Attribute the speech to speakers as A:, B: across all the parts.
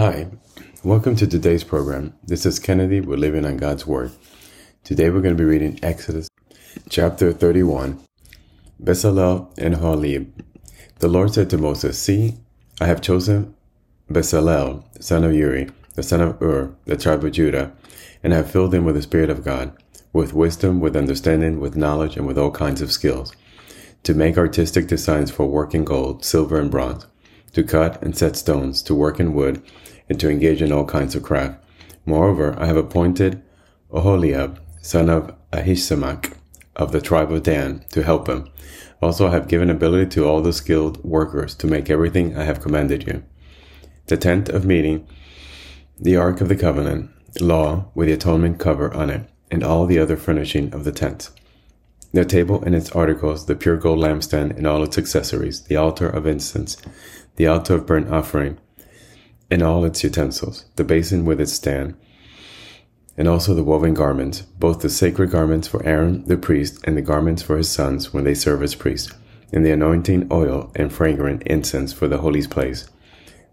A: Hi, welcome to today's program. This is Kennedy. We're living on God's Word. Today we're going to be reading Exodus chapter 31. Bezalel and Oholiab. The Lord said to Moses, See, I have chosen Bezalel, son of Uri, the son of Hur, the tribe of Judah, and I have filled him with the Spirit of God, with wisdom, with understanding, with knowledge, and with all kinds of skills, to make artistic designs for working gold, silver, and bronze, to cut and set stones, to work in wood, and to engage in all kinds of craft. Moreover, I have appointed Oholiab, son of Ahisamach, of the tribe of Dan, to help him. Also, I have given ability to all the skilled workers to make everything I have commanded you. The tent of meeting, the ark of the covenant, law with the atonement cover on it, and all the other furnishing of the tent. The table and its articles, the pure gold lampstand and all its accessories, the altar of incense, the altar of burnt offering, and all its utensils, the basin with its stand, and also the woven garments, both the sacred garments for Aaron the priest and the garments for his sons when they serve as priests, and the anointing oil and fragrant incense for the holy place.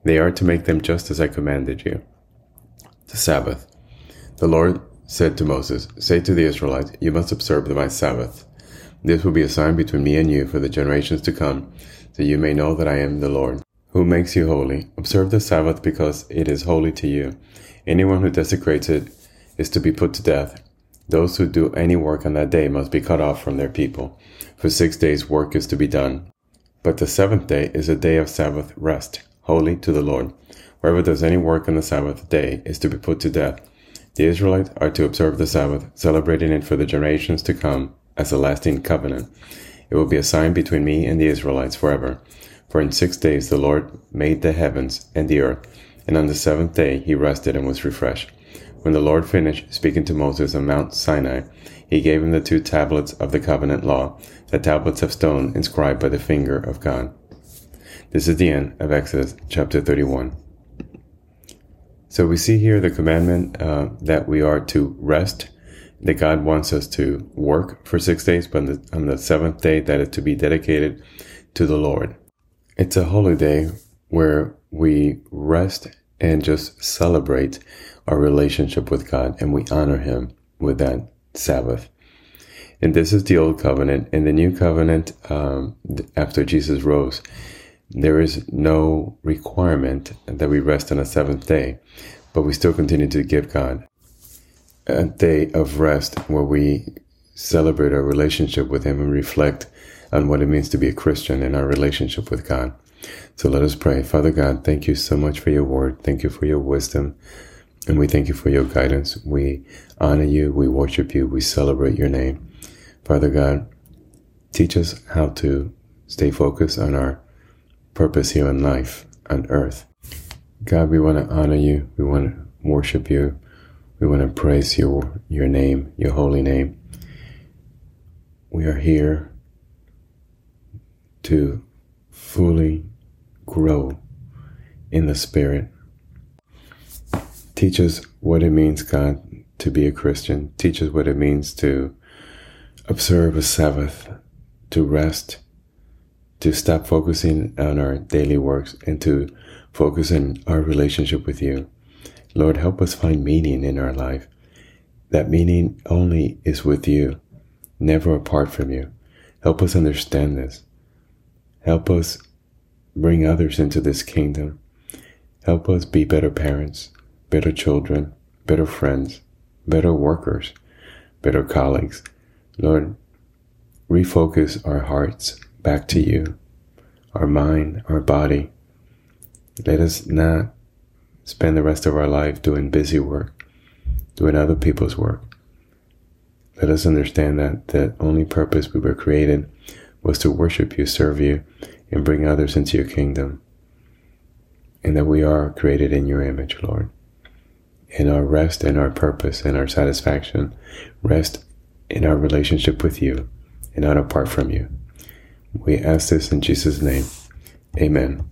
A: They are to make them just as I commanded you. The Sabbath. The Lord said to Moses, Say to the Israelites, You must observe my Sabbath. This will be a sign between me and you for the generations to come, so you may know that I am the Lord, who makes you holy. Observe the Sabbath because it is holy to you. Anyone who desecrates it is to be put to death. Those who do any work on that day must be cut off from their people. For six days work is to be done. But the seventh day is a day of Sabbath rest, holy to the Lord. Whoever does any work on the Sabbath day is to be put to death. The Israelites are to observe the Sabbath, celebrating it for the generations to come as a lasting covenant. It will be a sign between me and the Israelites forever. For in six days the Lord made the heavens and the earth, and on the seventh day he rested and was refreshed. When the Lord finished speaking to Moses on Mount Sinai, he gave him the two tablets of the covenant law, the tablets of stone inscribed by the finger of God. This is the end of Exodus chapter 31. So we see here the commandment uh, that we are to rest, that God wants us to work for six days, but on the, on the seventh day that is to be dedicated to the Lord. It's a holiday where we rest and just celebrate our relationship with God and we honor Him with that Sabbath. And this is the old covenant. In the new covenant, um, after Jesus rose, there is no requirement that we rest on a seventh day, but we still continue to give God a day of rest where we celebrate our relationship with Him and reflect on what it means to be a Christian in our relationship with God. So let us pray. Father God, thank you so much for your word. Thank you for your wisdom. And we thank you for your guidance. We honor you. We worship you. We celebrate your name. Father God, teach us how to stay focused on our purpose here in life, on earth. God, we want to honor you. We want to worship you. We want to praise your, your name, your holy name. We are here to fully grow in the Spirit. Teach us what it means, God, to be a Christian. Teach us what it means to observe a Sabbath, to rest, to stop focusing on our daily works and to focus on our relationship with you. Lord, help us find meaning in our life. That meaning only is with you, never apart from you. Help us understand this. Help us bring others into this kingdom. Help us be better parents, better children, better friends, better workers, better colleagues. Lord, refocus our hearts back to you, our mind, our body. Let us not spend the rest of our life doing busy work, doing other people's work. Let us understand that the only purpose we were created was to worship you, serve you, and bring others into your kingdom. And that we are created in your image, Lord. And our rest and our purpose and our satisfaction rest in our relationship with you and not apart from you. We ask this in Jesus' name. Amen.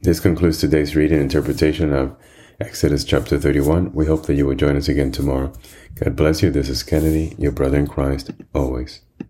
A: This concludes today's reading and interpretation of Exodus chapter 31. We hope that you will join us again tomorrow. God bless you. This is Kennedy, your brother in Christ, always.